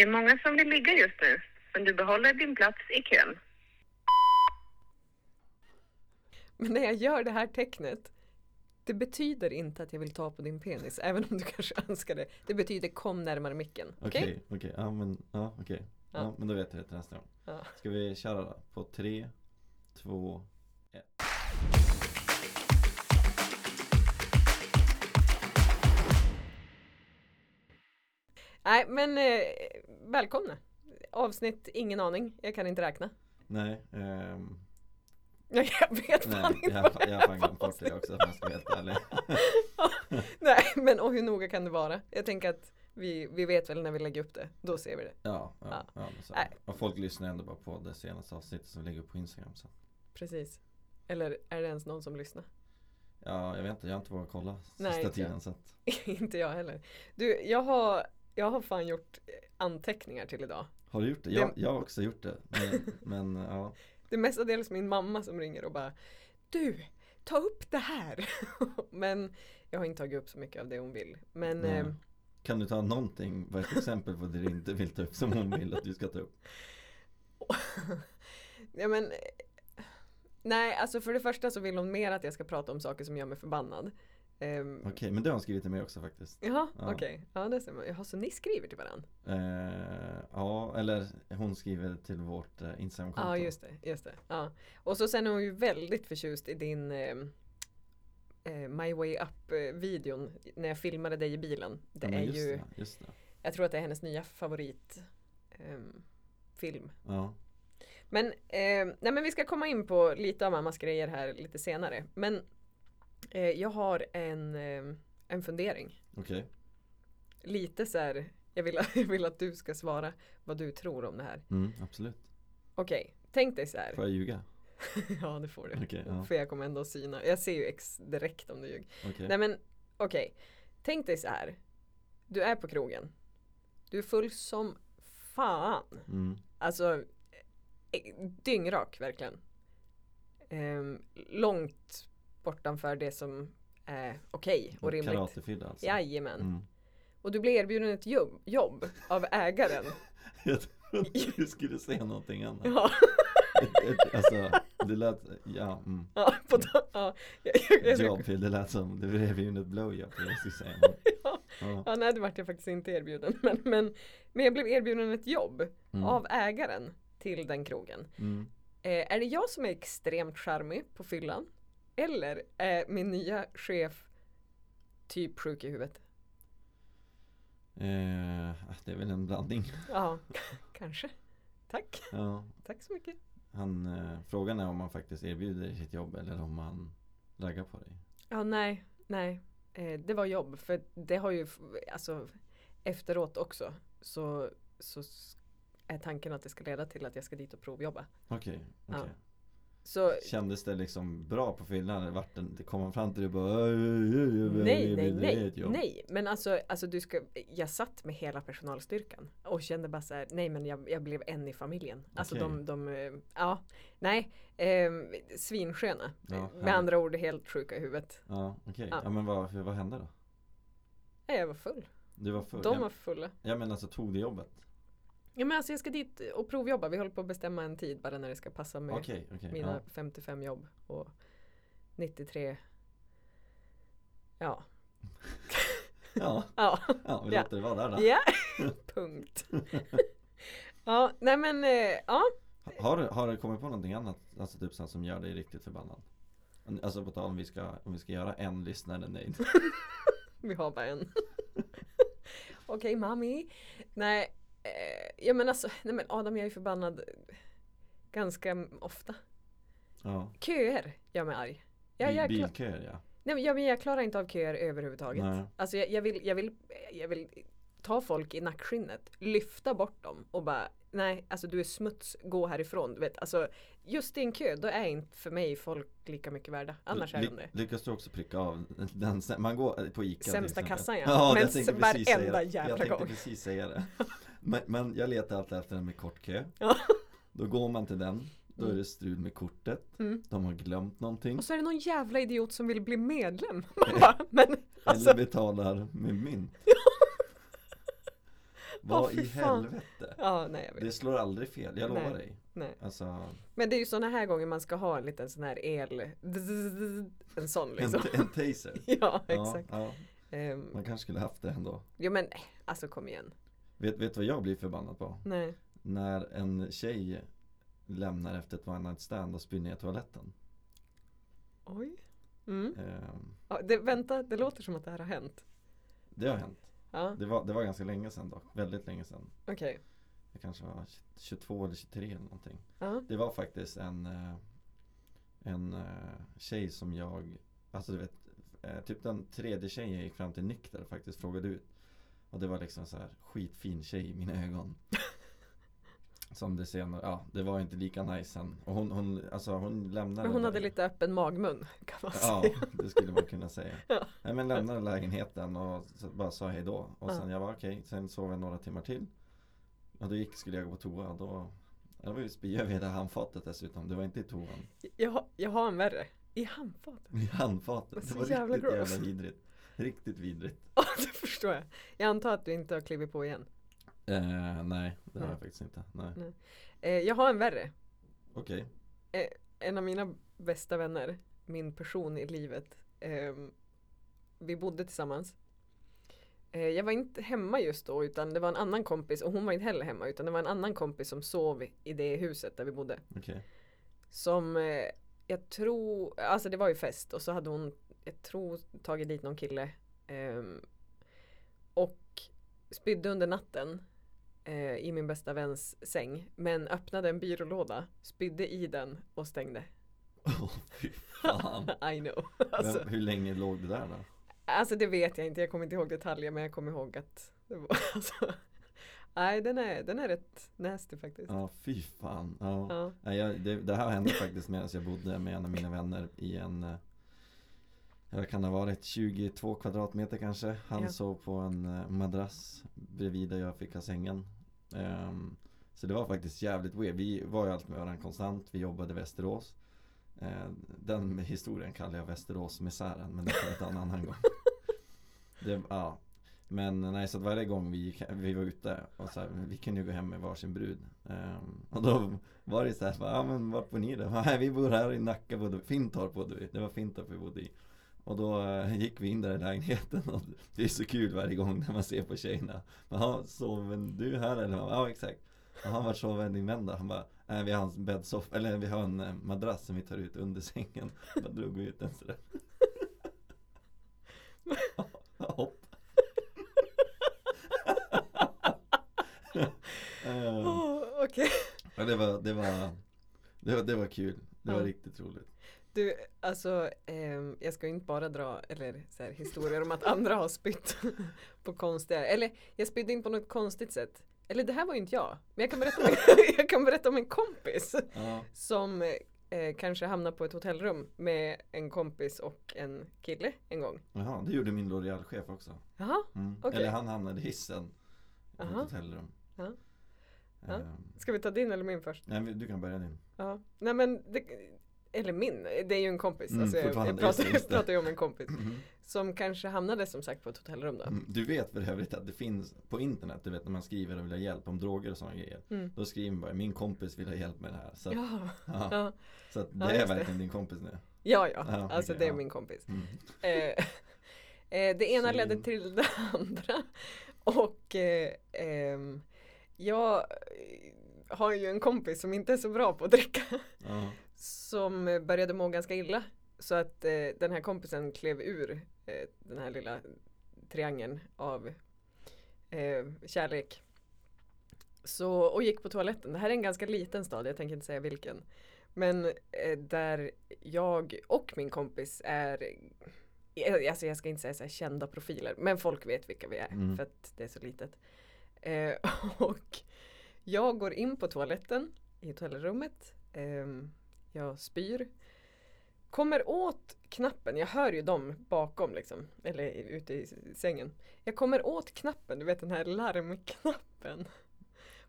Det är många som vill ligga just nu, men du behåller din plats i kön. Men när jag gör det här tecknet det betyder inte att jag vill ta på din penis, även om du kanske önskar det. Det betyder kom närmare micken. Okej? Okej, okej, ja men, ja okej. Ja. Ja. men då vet jag det till nästa gång. Ja. Ska vi köra då? På tre, två, ett. Nej, men eh, välkomna. Avsnitt ingen aning. Jag kan inte räkna. Nej, ehm, Jag vet fan nej inte jag, vad jag, det jag är har fan för glömt bort det också om jag ska vara helt ärlig. Nej, men och hur noga kan det vara? Jag tänker att vi, vi vet väl när vi lägger upp det. Då ser vi det. Ja, ja, Ja. ja. så. Nej. Och folk lyssnar ändå bara på det senaste avsnittet som ligger upp på Instagram så. Precis. Eller är det ens någon som lyssnar? Ja, jag vet inte, jag har inte vågat kolla Nej, sista inte jag. tiden så att inte jag heller. Du, jag har, jag har fan gjort anteckningar till idag. Har du gjort det? Jag, Det- jag har också gjort det Men, men ja Det är mestadels min mamma som ringer och bara Du, ta upp det här! Men jag har inte tagit upp så mycket av det hon vill. Men eh, Kan du ta någonting, vad ett exempel på det du inte vill ta upp som hon vill att du ska ta upp? ja, men eh, Nej, alltså för det första så vill hon mer att jag ska prata om saker som gör mig förbannad. Ehm, Okej, men det har skrivit till mig också faktiskt Jaha, Ja. okej. Ja, det stämmer. Jaha, så ni skriver till varandra? eh, Ja, eller hon skriver till vårt eh, Instagramkonto Ja, just det. Just det. Ja. Och så sen är hon ju väldigt förtjust i din eh, eh, My Way Up-videon när jag filmade dig i bilen. Det ja, är just ju, det, just det. jag tror att det är hennes nya favorit ehm, film. Ja, Men, nej men vi ska komma in på lite av mammas grejer här lite senare. Men jag har en, eh, en fundering. okej Lite så här, jag vill, jag vill att du ska svara vad du tror om det här. mm, Absolut Okej, tänk dig så här. Får jag ljuga? ja, det får du. Okej, ja. För jag kommer ändå syna. Jag ser ju ex direkt om du ljuger. Okej Nej men okej. Tänk dig så här. Du är på krogen. Du är full som fan. mm. Alltså eh, dyngrak verkligen. Ehm, långt bortanför det som är okej och rimligt. Karatefylla alltså Jajamän. mm. Och du blir erbjuden ett jobb, jobb av ägaren. Jag trodde du skulle säga någonting annat ja, Alltså, det lät, ja, mm. ja, på, ja, jag, jag, jag, Jobb, det lät som, det blev ju ett blowjob jag skulle säga men, ja, ja. ja, nej det vart jag faktiskt inte erbjuden. Men, men, men jag blev erbjuden ett jobb Mm. av ägaren till den krogen. Mm. Eh, är det jag som är extremt charmig på fyllan? Eller är min nya chef typ sjuk i huvudet? Eh, det är väl en blandning Ja, kanske. Tack. Ja, Tack så mycket. han, eh, frågan är om man faktiskt erbjuder dig sitt jobb eller om man raggar på dig Ja, nej, nej. Eh, det var jobb. För det har ju, alltså efteråt också så, så är tanken att det ska leda till att jag ska dit och provjobba. Okej, okej Ja. Så Kändes det liksom bra på fyllan? Eller vart den, det kom man fram till det bara "Oj, oj, oj, oj, nej, nej, nej, ett jobb." nej. Men alltså, alltså du ska, jag satt med hela personalstyrkan och kände bara så här, nej men jag, jag blev en i familjen. Alltså Okej. de, de, eh, ja, nej, eh, svinsköna. Ja, med andra ord helt sjuka i huvudet. Ja, okej. Ja. Ja. men vad, vad hände då? Jag var full. Du var full? De var fulla. ja men alltså tog du jobbet? Ja men alltså jag ska dit och provjobba. Vi håller på att bestämma en tid bara när det ska passa med Okej, okej. mina ja. 55 jobb och 93 Ja, Ja, ja, ja vi låter det vara där då. ja, punkt. ja, nej men eh, ja, Har, har du kommit på någonting annat, alltså typ sånt som gör dig riktigt förbannad? Alltså på tal om vi ska, om vi ska göra en lyssnare nöjd vi har bara en. Okej mami. Nej, eh, ja men alltså, nej men Adam jag är förbannad ganska ofta. Ja, Köer gör mig arg. Jag, jag, bilköer ja nej, men jag, men jag klarar inte av köer överhuvudtaget. Nej. Alltså jag, jag, vill, jag, vill, jag vill ta folk i nackskinnet, lyfta bort dem och bara nej, alltså du är smuts, gå härifrån. Du vet, alltså, just i en kö, då är inte för mig folk lika mycket värda. Annars är de det. Lyckas du också pricka av den, man går på Ica Sämsta kassan, ja. ja Men varenda jävla Jag tänkte gång. precis säga det men, men jag letar alltid efter den med kort kö Ja. Då går man till den Då är det strul med kortet Mm. De har glömt någonting Och så är det någon jävla idiot som vill bli medlem. Bara, Men alltså, Eller betalar med mynt Vad fy i helvete? Ja, nej. Det slår aldrig fel, jag Nej. lovar dig. Nej. Alltså, Men det är ju sådana här gånger man ska ha en liten sån här el, en sån en, liksom. en taser. Ja, Ja, exakt. ja, Ehm, man kanske skulle haft det ändå. jo men alltså kom igen. Vet, vet du vad jag blir förbannad på? Nej. När en tjej lämnar efter ett one night stand och spyr ner toaletten. Oj. Mm. Ehm, Ja, det, vänta, det låter som att det här har hänt. det har hänt. Ja, Det var, det var ganska länge sedan dock, väldigt länge sedan. okej. Jag kanske var 22 eller 23 eller någonting. Ja. Det var faktiskt en eh, En eh, tjej som jag Alltså du vet eh, Typ den tredje tjejen jag gick fram till nykter faktiskt frågade ut Och det var liksom så här skitfin tjej i mina ögon Som det senare, ja det var inte lika nice sen Och hon, hon alltså hon lämnade Men hon hade lite öppen magmun kan man Ja, säga. det skulle man kunna säga. Ja. Nej men lämnade lägenheten och bara sa hej då. Och Ja. sen jag var okej, sen sov jag några timmar till. Och då gick, skulle jag gå på toa då Det var ju spya över hela handfatet dessutom, det var inte i toan. Jag, jag har en värre. I handfatet. I handfatet, det var riktigt gross. jävla vidrigt. Riktigt vidrigt. Det förstår jag. Jag antar att du inte har klivit på igen. Eh, nej, det har jag faktiskt inte. Nej. Nej. Eh, jag har en värre. Okej. En av mina bästa vänner, min person i livet. ehm, vi bodde tillsammans. Eh, jag var inte hemma just då utan det var en annan kompis och hon var inte heller hemma utan det var en annan kompis som sov i det huset där vi bodde. Okej. Som eh, jag tror, alltså det var ju fest och så hade hon, jag tror tagit dit någon kille. Och spydde under natten eh, i min bästa väns säng. Men öppnade en byrålåda, spydde i den och stängde. Åh fy fan. I know. alltså, Men hur länge låg det där då? alltså det vet jag inte, jag kommer inte ihåg detaljer men jag kommer ihåg att det var alltså, Nej den är, den är rätt nasty faktiskt. Ja, fy fan. Ja. Ja. Nej, jag, det, det här hände faktiskt medan jag bodde med en av mina vänner i en Jag kan ha varit 22 kvadratmeter kanske Han Ja. sov på en eh, madrass bredvid där jag fick ha sängen Ehm, Så det var faktiskt jävligt weird Vi var ju alltid med varandra konstant Vi jobbade i Västerås Eh, Den historien kallar jag Västerås-misären Men det kan vi ta en annan gång det, ja. Men nej, så att varje gång vi, gick, vi var ute och så här, vi kunde ju gå hem med varsin brud Ehm, Och då var det så här, ja men vart bor ni då? Nej vi bor här i Nacka, bodde. Fintorp bodde vi, det var Fintorp vi bodde i Och då eh, gick vi in där i lägenheten och det är så kul varje gång när man ser på tjejerna Jaha, sover du här eller? Ja exakt Jaha, vart sover din vän då? Han bara, nej vi har en bäddsoffa, eller vi har en eh, madrass som vi tar ut under sängen Bara drog vi ut den sådär Hopp Ehm, Åh, Okej. Ja det var, det var, det var, det var kul. Det var Ja. riktigt roligt. Du, alltså ehm, jag ska inte bara dra eller, så här, historier om att andra har spytt på konstiga, eller jag spydde inte på något konstigt sätt. Eller det här var ju inte jag, men jag kan berätta om en, jag kan berätta om en kompis Ja, som eh, kanske hamnade på ett hotellrum med en kompis och en kille en gång. jaha, det gjorde min L'Oreal-chef också. Jaha, Mm. Okej. Eller han hamnade i hissen. På ett Aha. hotellrum. Ja. Ja. Ehm, ska vi ta din eller min först? nej, du kan börja din. Ja, nej men det, eller min, det är ju en kompis. Mm, alltså, jag, jag pratar, det. pratar ju om en kompis. Mhm. Som kanske hamnade som sagt på ett hotellrum då. Mm, Du vet för övrigt att det finns på internet, du vet när man skriver och vill ha hjälp om droger och sådana grejer. Mm. Då skriver man bara, min kompis vill ha hjälp med det här. Så att, Ja, ja, ja, så det Ja, är just det. verkligen din kompis nu. ja, ja. Ja, alltså okej, det är min kompis. Mm. Eh, eh, det ena ledde till det andra. Och eh, ehm, jag eh, har ju en kompis som inte är så bra på att dricka. Som eh, började må ganska illa. Så att eh, den här kompisen klev ur eh, den här lilla triangeln av eh, kärlek. Så, och gick på toaletten. Det här är en ganska liten stad, jag tänker inte säga vilken. Men eh, där jag och min kompis är eh, Alltså jag ska inte säga så kända profiler men folk vet vilka vi är Mm. för att det är så litet. Och jag går in på toaletten i hotellrummet. ehm, jag spyr. Kommer åt knappen, jag hör ju dem bakom liksom, eller ute i sängen. Jag kommer åt knappen, du vet den här larmknappen.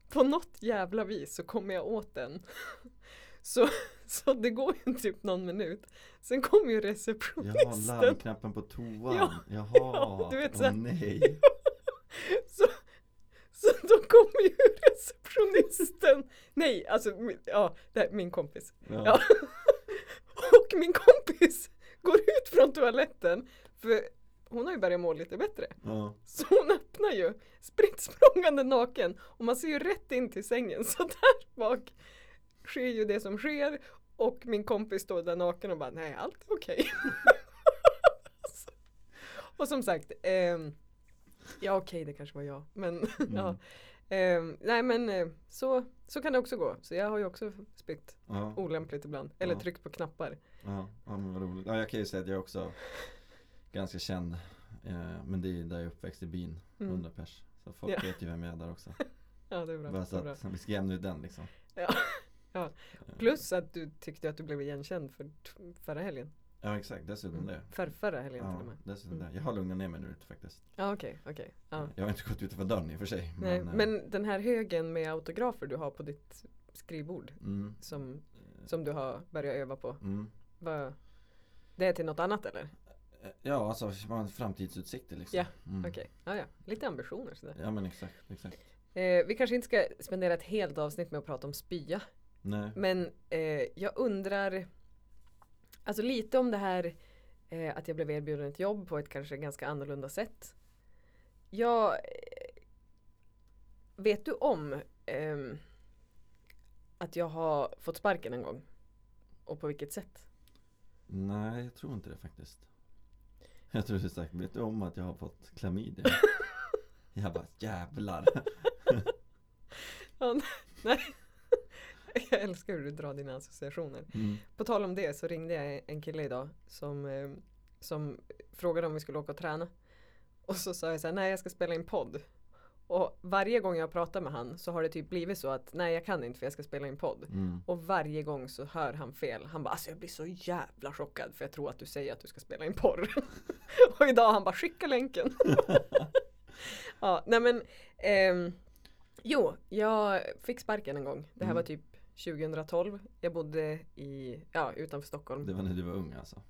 På något jävla vis så kommer jag åt den. Så, så det går ju typ någon minut. Sen kommer ju Jaha, receptionisten. larmknappen på toan. Ja, Jaha, ja, du vet så här. Åh, nej. Så, Så då kommer ju receptionisten, nej alltså ja, det min kompis. Ja. Ja. Och min kompis går ut från toaletten för hon har ju börjat må lite bättre. Ja. Så hon öppnar ju spritt språngande naken och man ser ju rätt in till sängen så där bak sker ju det som sker och min kompis står där naken och bara nej allt är okej. och som sagt ehm, ja okej det kanske var jag men ja. Ehm, nej men eh, så, så kan det också gå. Så jag har ju också spytt Ja. olämpligt ibland. Eller Ja. tryckt på knappar. Ja, ja men vad roligt. Ja, jag kan ju säga att jag är också ganska känd. Eh, men det är ju där jag är uppväxt i byn, Mm. 100 pers. Så folk Ja. vet ju vem jag är där också. Ja det är bra. Bara så att vi ska jämna ut den liksom. Ja. Ja. Eh, Plus att du tyckte att du blev igenkänd för förra helgen. Ja exakt, dessutom det. För förra helgen till Ja, och med. dessutom Mm. det. Jag har lugnat ner mig nu faktiskt. Ja okej, okej. Ja. Jag har inte gått utanför dörren i och för sig. Nej, eh, men den här högen med autografer du har på ditt skrivbord Mm, som, som du har börjat öva på. mm. Vad, det är till något annat eller? Eh, Ja, alltså man framtidsutsikter liksom. Ja, Mm. Okej, ja, ja. lite ambitioner sådär. Ja men exakt, exakt. Eh, vi kanske inte ska spendera ett helt avsnitt med att prata om spya. Nej. Men eh, jag undrar Alltså lite om det här eh, att jag blev erbjuden ett jobb på ett kanske ganska annorlunda sätt. Jag eh, Vet du om ehm, att jag har fått sparken en gång? Och på vilket sätt? Nej, jag tror inte det faktiskt. Jag tror du sagt, vet du om att jag har fått klamydia? jag bara, jävlar. Ja, nej. Jag älskar hur du drar dina associationer. Mm. På tal om det så ringde jag en kille idag som, eh, som frågade om vi skulle åka och träna. Och så sa jag så här, nej jag ska spela in podd. Och varje gång jag pratar med han så har det typ blivit så att nej jag kan inte för jag ska spela in podd. Mm. Och varje gång så hör han fel. Han bara alltså jag blir så jävla chockad för jag tror att du säger att du ska spela in porr. och idag han bara skicka länken. ja, nej men ehm, Jo, jag fick sparken en gång. Det här Mm. var typ 2012. Jag bodde i, ja, utanför Stockholm. Det var när du var ung alltså.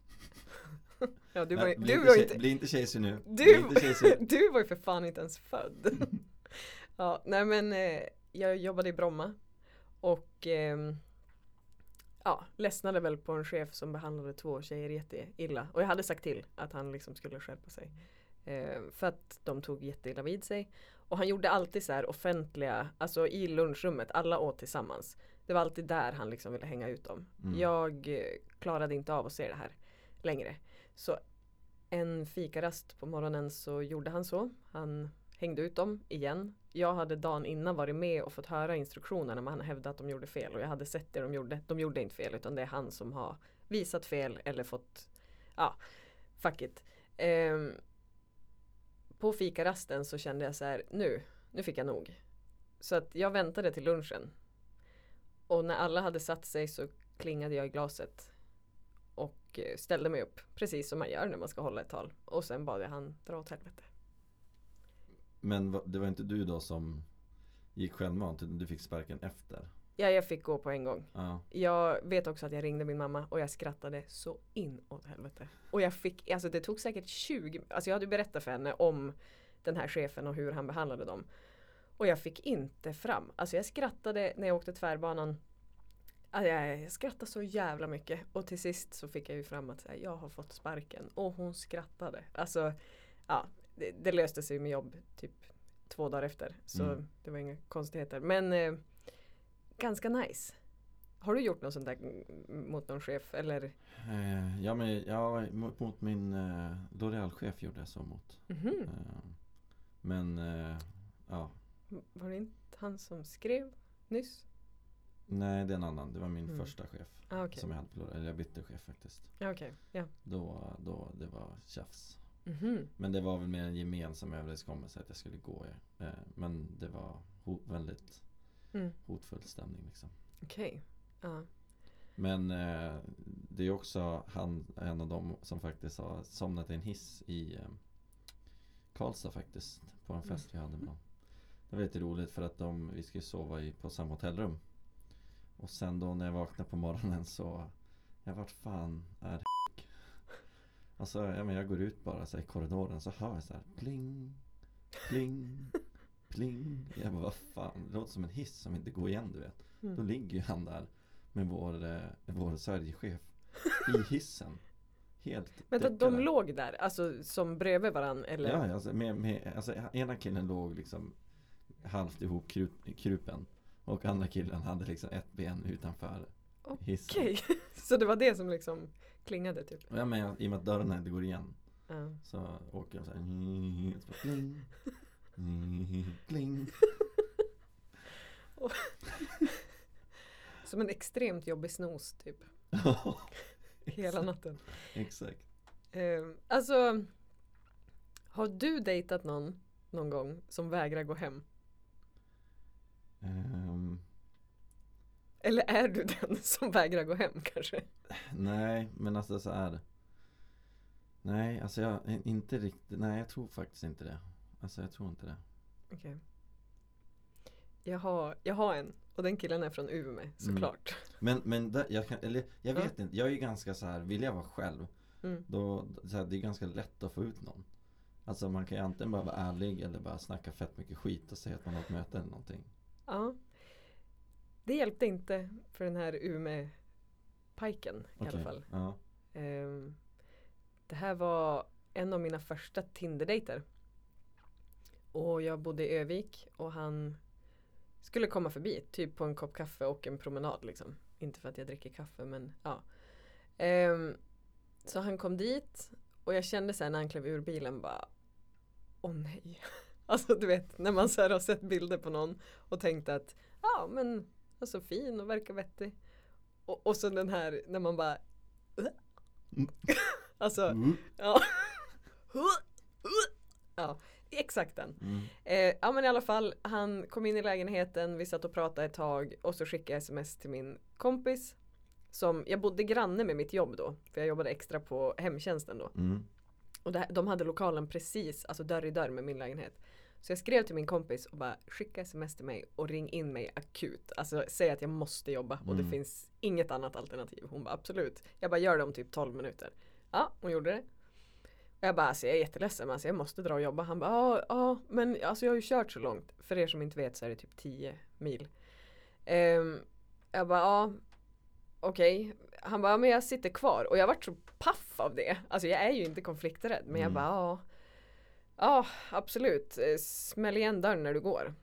Ja, du var, Nej, ju- du inte var inte, bli inte tjejsig nu. du, du var ju för fan inte ens född. ja, nej men eh, jag jobbade i Bromma och ehm, ja, ledsnade väl på en chef som behandlade två tjejer jätteilla. Och jag hade sagt till att han liksom skulle skärpa sig. Eh, för att de tog jätteilla vid sig. Och han gjorde alltid så här offentliga, alltså i lunchrummet, alla åt tillsammans. Det var alltid där han liksom ville hänga ut dem. Mm. Jag eh, klarade inte av att se det här längre. Så en fikarast på morgonen så gjorde han så. Han hängde ut dem igen. Jag hade dagen innan varit med och fått höra instruktionerna men han hävdade att de gjorde fel och jag hade sett det de gjorde. De gjorde inte fel utan det är han som har visat fel eller fått, ja, fuck it. Ehm, på fikarasten så kände jag så här, nu, nu fick jag nog. Så att jag väntade till lunchen. Och när alla hade satt sig så klingade jag i glaset. Och eh, ställde mig upp, precis som man gör när man ska hålla ett tal. Och sen bad jag han dra åt helvete. Men det var inte du då som gick självmant utan du fick sparken efter? Ja, jag fick gå på en gång. Ja. Jag vet också att jag ringde min mamma och jag skrattade så in åt helvete. Och jag fick, alltså det tog säkert 20, alltså jag hade berättat för henne om den här chefen och hur han behandlade dem. Och jag fick inte fram, alltså jag skrattade när jag åkte tvärbanan. Alltså jag, skrattade så jävla mycket och till sist så fick jag ju fram att jag har fått sparken och hon skrattade. Alltså, ja, det, det löste sig med jobb typ två dagar efter. Så Mm. det var inga konstigheter. Men eh, ganska nice. Har du gjort något sånt där mm, mot någon chef eller? Eh, ja men ja, mot, mot min eh, L'Oreal-chef gjorde jag så mot. Mhm. Eh, men eh, ja, Var det inte han som skrev nyss? nej det är en annan. Det var min Mm. första chef. Ah, Okej, Som jag hade på L'Oreal. Eller jag bytte chef faktiskt. Ah, okej, ja. Då, då det var tjafs. Mhm. Men det var väl mer en gemensam överenskommelse att jag skulle gå. Eh, men det var ho- väldigt Mm. hotfull stämning liksom. Okej. Ja. Men eh, det är också han, en av dem som faktiskt har somnat i en hiss i eh, Karlstad faktiskt. På en fest vi hade med dem. Det var lite roligt för att de, vi skulle sova i, på samma hotellrum. Och sen då när jag vaknade på morgonen så Jag vart fan är Alltså ja, men jag går ut bara så i korridoren så hör jag så här pling Pling pling. Jag bara vad fan, det låter som en hiss som inte går igen du vet. Mm. Då ligger ju han där med vår, eh, vår Sverigechef i hissen. Helt Men att de låg där, alltså som bredvid varann eller? Ja, alltså, med, med, alltså ena killen låg liksom halvt ihop krup, krupen. Och andra killen hade liksom ett ben utanför hissen. Okej, så det var det som liksom klingade typ? Ja, men i och med att dörrarna inte går igen Ja. så åker de så här. Så bara pling, pling. Som en extremt jobbig snos typ. Hela natten. Exakt. Eh, alltså, har du dejtat någon någon gång som vägrar gå hem? Ehm, Eller är du den som vägrar gå hem kanske? nej, men alltså så här. Nej, alltså jag inte riktigt. Nej, jag tror faktiskt inte det. Alltså jag tror inte det. Okej. Jag, har, jag har en och den killen är från Umeå såklart. Men, men där, jag, kan, eller, jag Ja. vet inte, jag är ju ganska så här, vill jag vara själv Mm. då, så här, det är ganska lätt att få ut någon Alltså man kan ju antingen bara vara ärlig eller bara snacka fett mycket skit och säga att man har ett möte eller någonting Ja. Det hjälpte inte för den här Umeå-pajken i alla fall. Ja, Ehm, det här var en av mina första Tinder-dejter. Och jag bodde i Övik och han skulle komma förbi, typ på en kopp kaffe och en promenad liksom. Inte för att jag dricker kaffe men ja. Ehm, så han kom dit och jag kände sen när han klev ur bilen bara Åh nej. Alltså du vet när man så har sett bilder på någon och tänkt att ja men alltså fin och verkar vettig. Och, och så den här när man bara Alltså Mm. ja. ja, exakt den. mm. Eh, ja men i alla fall, han kom in i lägenheten, vi satt och pratade ett tag och så skickade jag sms till min kompis. Som, jag bodde granne med mitt jobb då, för jag jobbade extra på hemtjänsten då. Mm. Och det, de hade lokalen precis, alltså dörr i dörr med min lägenhet. Så jag skrev till min kompis och bara skicka sms till mig och ring in mig akut. Alltså säg att jag måste jobba och det Mm. finns inget annat alternativ. Hon bara absolut. Jag bara gör det om typ 12 minuter. Ja, hon gjorde det. Och jag bara alltså jag är jätteledsen men alltså, jag måste dra och jobba. Han bara ja, ja men alltså jag har ju kört så långt. För er som inte vet så är det typ 10 mil. Ehm, jag bara ja okej. Han bara, men jag sitter kvar. Och jag vart så paff av det. Alltså jag är ju inte konflikträdd. Men jag Mm. bara, ja. Ja, absolut. Eh, Smäll igen dörren när du går.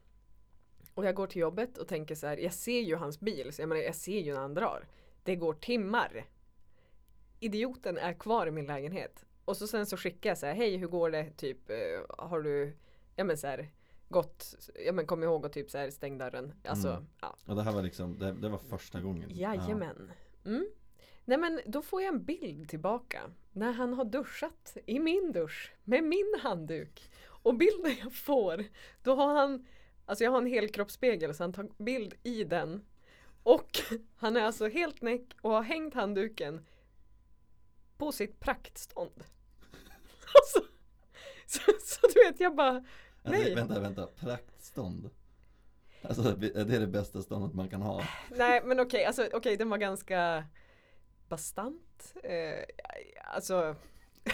Och jag går till jobbet och tänker så här, jag ser ju hans bil. Så jag menar, jag ser ju när han drar. Det går timmar. Idioten är kvar i min lägenhet. Och så sen så skickar jag så här, hej hur går det? Typ, eh, har du, ja men så här, gått, ja men kom ihåg att typ så här, stäng dörren. Alltså, Mm. ja. Och det här var liksom, det, det var första gången Jajamän. Mm. Nej men då får jag en bild tillbaka när han har duschat i min dusch med min handduk. Och bilden jag får, då har han, alltså jag har en helkroppsspegel så han tar bild i den. Och han är alltså helt näck och har hängt handduken på sitt praktstånd. Alltså, så, så du vet jag bara, nej. alltså, Vänta, vänta, praktstånd Alltså är det det bästa ståndet man kan ha? Nej men okej, alltså okej den var ganska bastant. Eh, alltså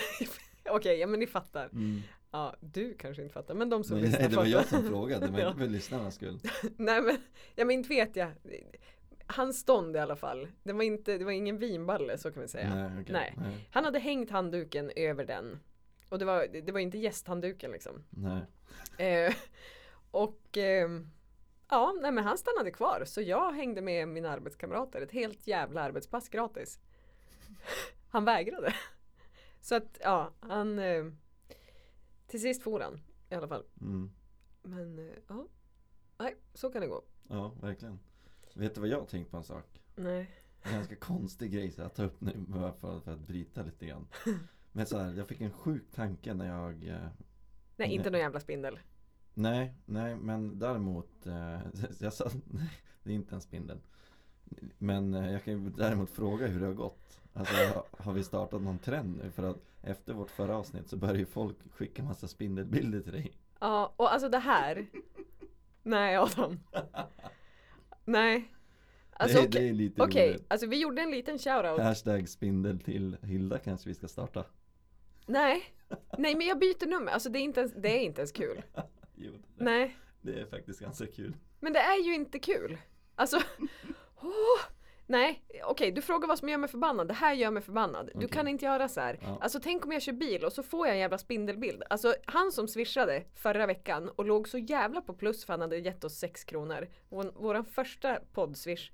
okej, ja men ni fattar. Mm. Ja, du kanske inte fattar men de som Nej, lyssnar det var jag som frågade, men Ja. inte för lyssnarnas skull Nej men, ja men inte vet jag. Hans stånd i alla fall. Det var, inte, det var ingen vinballe så kan vi säga. Nej, okej. Nej. Nej. Han hade hängt handduken över den. Och det var, det var inte gästhandduken liksom. Nej. Eh, och ehm, ja, nej men han stannade kvar så jag hängde med mina arbetskamrater ett helt jävla arbetspass gratis. Han vägrade. Så att ja, han eh, till sist for han i alla fall. Mm. Men eh, ja, nej så kan det gå. Ja, verkligen Vet du vad jag har tänkt på en sak? Nej. En ganska konstig grej så jag tar upp nu bara för, för att bryta lite grann Men så här, jag fick en sjuk tanke när jag eh, Nej, inte någon jävla spindel. Nej, nej men däremot eh, Jag sa, nej det är inte en spindel Men eh, jag kan ju däremot fråga hur det har gått Alltså har, vi startat någon trend nu? För att efter vårt förra avsnitt så börjar ju folk skicka massa spindelbilder till dig Ja, och alltså det här. Nej Adam. Nej. Alltså det, det är lite okej, roligt alltså vi gjorde en liten shoutout. Hashtag spindel till Hilda kanske vi ska starta Nej. Nej men jag byter nummer, alltså det är inte ens, det är inte ens kul. jo, det- Nej. Det är faktiskt ganska kul. Men det är ju inte kul. Alltså, åh, nej, okej du frågar vad som gör mig förbannad. Det här gör mig förbannad. Du Okej. kan inte göra så här. Ja. Alltså tänk om jag kör bil och så får jag en jävla spindelbild. Alltså han som swishade förra veckan och låg så jävla på plus för han hade gett oss 6 kronor. Vår, våran första poddswish.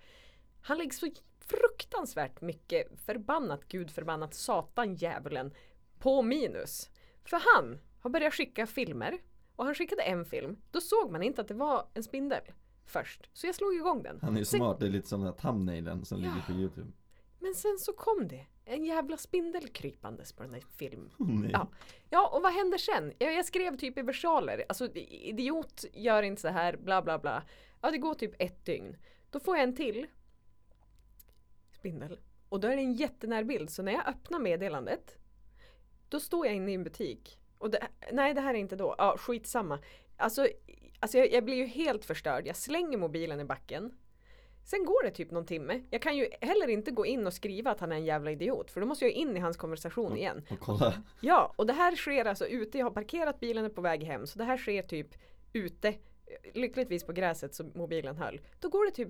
Han lägger så fruktansvärt mycket förbannat gud förbannat satan djävulen på minus. För han har börjat skicka filmer och han skickade en film. Då såg man inte att det var en spindel först. Så jag slog igång den. Han är ju Sen- smart, det är lite som den här thumbnailen som Ja. ligger på youtube. Men sen så kom det en jävla spindel krypandes på den där filmen. Nej. Ja. Ja, och vad händer sen? Jag, jag skrev typ i versaler, alltså idiot gör inte så här, bla bla bla. Ja, det går typ ett dygn. Då får jag en till spindel. Och då är det en jättenär bild, så när jag öppnar meddelandet då står jag inne i en butik. Och det, nej, det här är inte då. Ja, skitsamma. Alltså, alltså jag, jag blir ju helt förstörd. Jag slänger mobilen i backen. Sen går det typ någon timme. Jag kan ju heller inte gå in och skriva att han är en jävla idiot. För då måste jag in i hans konversation igen. Och kolla, Ja, och det här sker alltså ute. Jag har parkerat bilen och på väg hem. Så det här sker typ ute. Lyckligtvis på gräset så mobilen höll. Då går det typ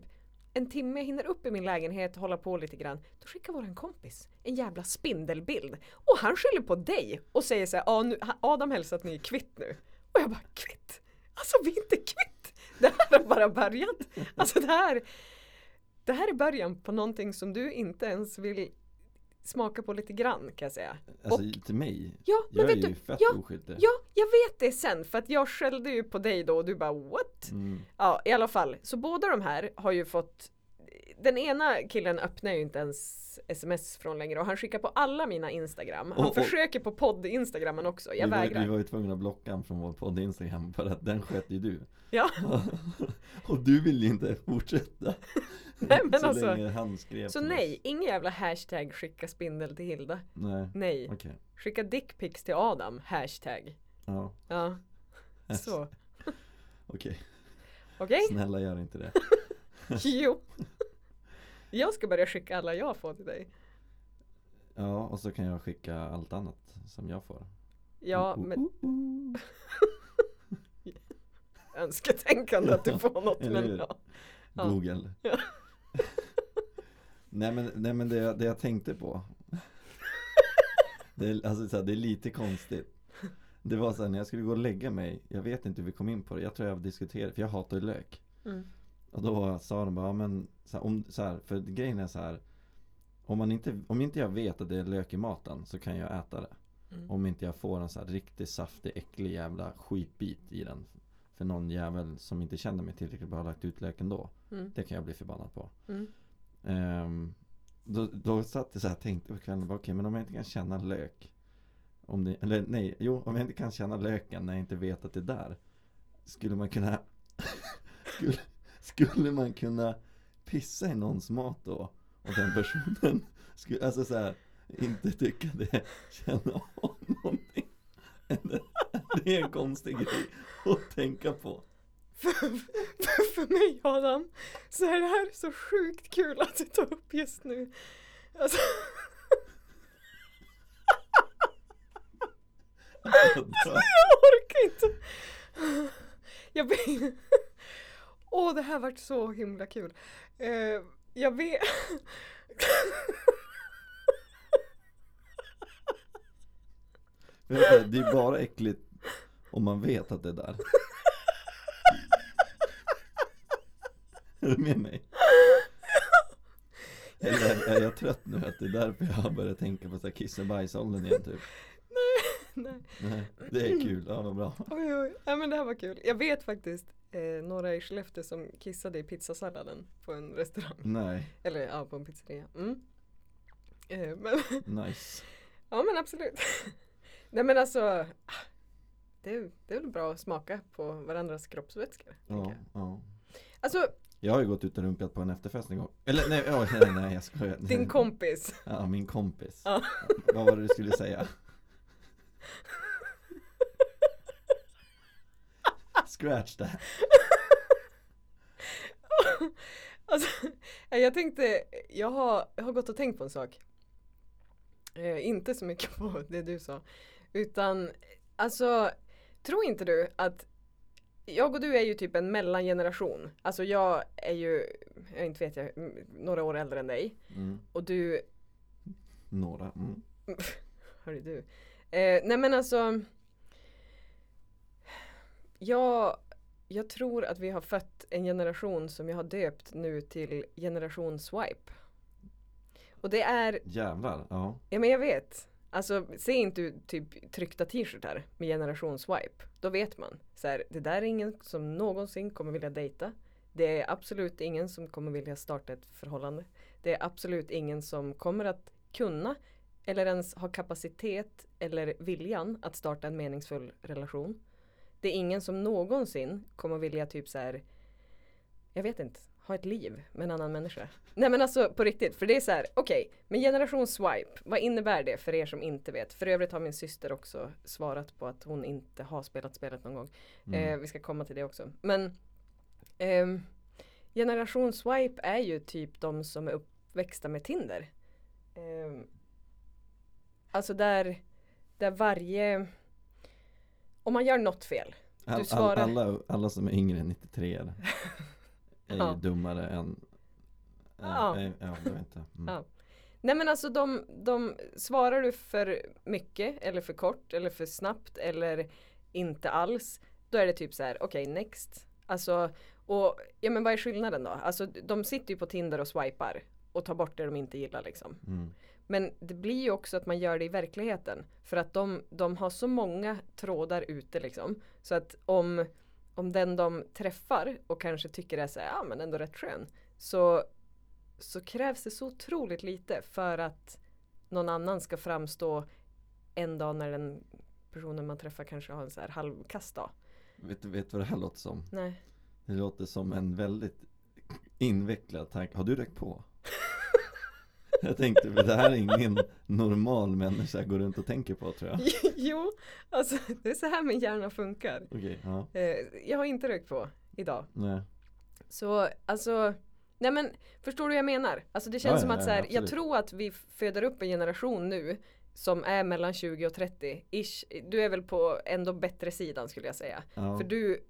en timme, jag hinner upp i min lägenhet, hålla på lite grann. Då skickar våran kompis en jävla spindelbild. Och han skyller på dig och säger så här, "Ja, nu, Adam hälsar att ni är kvitt nu. Och jag bara, kvitt? Alltså vi är inte kvitt! Det här har bara börjat. Alltså det här, det här är början på någonting som du inte ens vill smaka på lite grann kan jag säga. alltså till mig, Ja, men jag är vet ju du, fett ja, oskyldig. Ja, jag vet det sen för att jag skällde ju på dig då och du bara what? Mm. Ja, i alla fall. Så båda de här har ju fått den ena killen öppnar ju inte ens sms från längre och han skickar på alla mina Instagram. Han Och- och- försöker på podd-instagrammen också. Jag vi, var, vägrar. vi var ju tvungna att blocka honom från vår podd Instagram för att den sköt ju du. Ja, och du vill ju inte fortsätta. Nej, men så alltså- länge han skrev så nej, oss. ingen jävla hashtag skicka spindel till Hilda. Nej, Nej, okej. skicka dickpics till Adam, hashtag. Ja, Ja, så. okej. Okej? Snälla gör inte det. Jo. Jag ska börja skicka alla jag får till dig. Ja, och så kan jag skicka allt annat som jag får. Ja, Oh, men oh, önsketänkande att du får något. Men ja. Google. Ja. nej men, nej, men det, jag- det jag tänkte på det, är, alltså, så här, det är lite konstigt Det var så här, när jag skulle gå och lägga mig Jag vet inte hur vi kom in på det Jag tror jag diskuterade, för jag hatar lök Mm. Och då sa de bara, ja, men så här, om, så här, För grejen är så här om, man inte, om inte jag vet att det är lök i maten så kan jag äta det Mm. Om inte jag får en så här riktigt saftig, äcklig jävla skitbit i den För någon jävel som inte känner mig tillräckligt bra har lagt ut löken då Mm. Det kan jag bli förbannad på Mm. Ehm, då, då satt jag så här och tänkte på kvällen, okej men om jag inte kan känna lök om det, Eller nej, jo om jag inte kan känna löken när jag inte vet att det är där Skulle man kunna skulle, skulle man kunna pissa i någons mat då? Och den personen skulle, alltså så här, inte tycka det, känna av någonting det, är en konstig grej att tänka på För, för, för mig Adam så är det här så sjukt kul att du tar upp just nu. Alltså, jag orkar inte. Jag vet. Åh, det här vart så himla kul. Eh, jag vet. Det är bara äckligt om man vet att det är där Är du med mig? Eller är jag trött nu att det är därför jag har börjat tänka på så här kiss och bajsåldern igen typ? Nej. Nej, det är kul, ja vad bra Oj, oj. Ja, men det här var kul. Jag vet faktiskt eh, några i Skellefteå som kissade i pizzasalladen på en restaurang. Nej, Eller ja, på en pizzeria. Mm. Eh, men, nice ja men absolut. Nej men alltså. ah, Det är, det är väl bra att smaka på varandras kroppsvätskor. Ja, ja Alltså Jag har ju gått ut och runkat på en efterfest en gång Eller nej, oh, nej, nej jag skojar din kompis. Ja, min kompis Ja. Vad var det du skulle säga? Scratch that Alltså, jag tänkte, jag har, jag har gått och tänkt på en sak. Eh, inte så mycket på det du sa. Utan, alltså, tror inte du att jag och du är ju typ en mellangeneration. Alltså jag är ju, jag inte vet jag, några år äldre än dig. Mm. Och du, Några. Mm. hörru du. Eh, nej men alltså. Jag, jag tror att vi har fött en generation som jag har döpt nu till generation swipe. Och det är Jävlar. Ja. Ja men jag vet. Alltså se inte typ tryckta t-shirtar med generation swipe. Då vet man. Så här, det där är ingen som någonsin kommer vilja dejta. Det är absolut ingen som kommer vilja starta ett förhållande. Det är absolut ingen som kommer att kunna eller ens ha kapacitet eller viljan att starta en meningsfull relation. Det är ingen som någonsin kommer vilja typ så här. Jag vet inte, ha ett liv med en annan människa. Nej men alltså på riktigt, för det är så här, okej, men generation swipe, vad innebär det för er som inte vet? För övrigt har min syster också svarat på att hon inte har spelat spelet någon gång. Mm. Eh, vi ska komma till det också. Men ehm, generation swipe är ju typ de som är uppväxta med Tinder. Ehm, alltså där, där varje om man gör något fel. All, all, alla, alla som är yngre än 93 är, Ja. ju dummare än Ja. äh, ja, jag vet inte. Mm. Ja. Nej men alltså de, de svarar du för mycket eller för kort eller för snabbt eller inte alls. Då är det typ så här, okej next. Alltså, och ja men vad är skillnaden då? Alltså de sitter ju på Tinder och swipar och tar bort det de inte gillar liksom. Mm. Men det blir ju också att man gör det i verkligheten. För att de, de har så många trådar ute liksom. Så att om, om den de träffar och kanske tycker är så här, ja men ändå rätt skön. Så, så krävs det så otroligt lite för att någon annan ska framstå en dag när den personen man träffar kanske har en så här halvkass dag. Vet du vet vad det här låter som? Nej. Det låter som en väldigt invecklad tanke. Har du rökt på? Jag tänkte, för det här är ingen normal människa går runt och tänker på tror jag. jo, alltså det är så här min hjärna funkar. Okej, ja. Eh, jag har inte rökt på idag. Nej. Så alltså Nej men förstår du vad jag menar? Alltså det känns Ja, som att ja, så här, jag tror att vi föder upp en generation nu som är mellan 20 och 30 ish. Du är väl på ändå bättre sidan skulle jag säga. Ja. För du,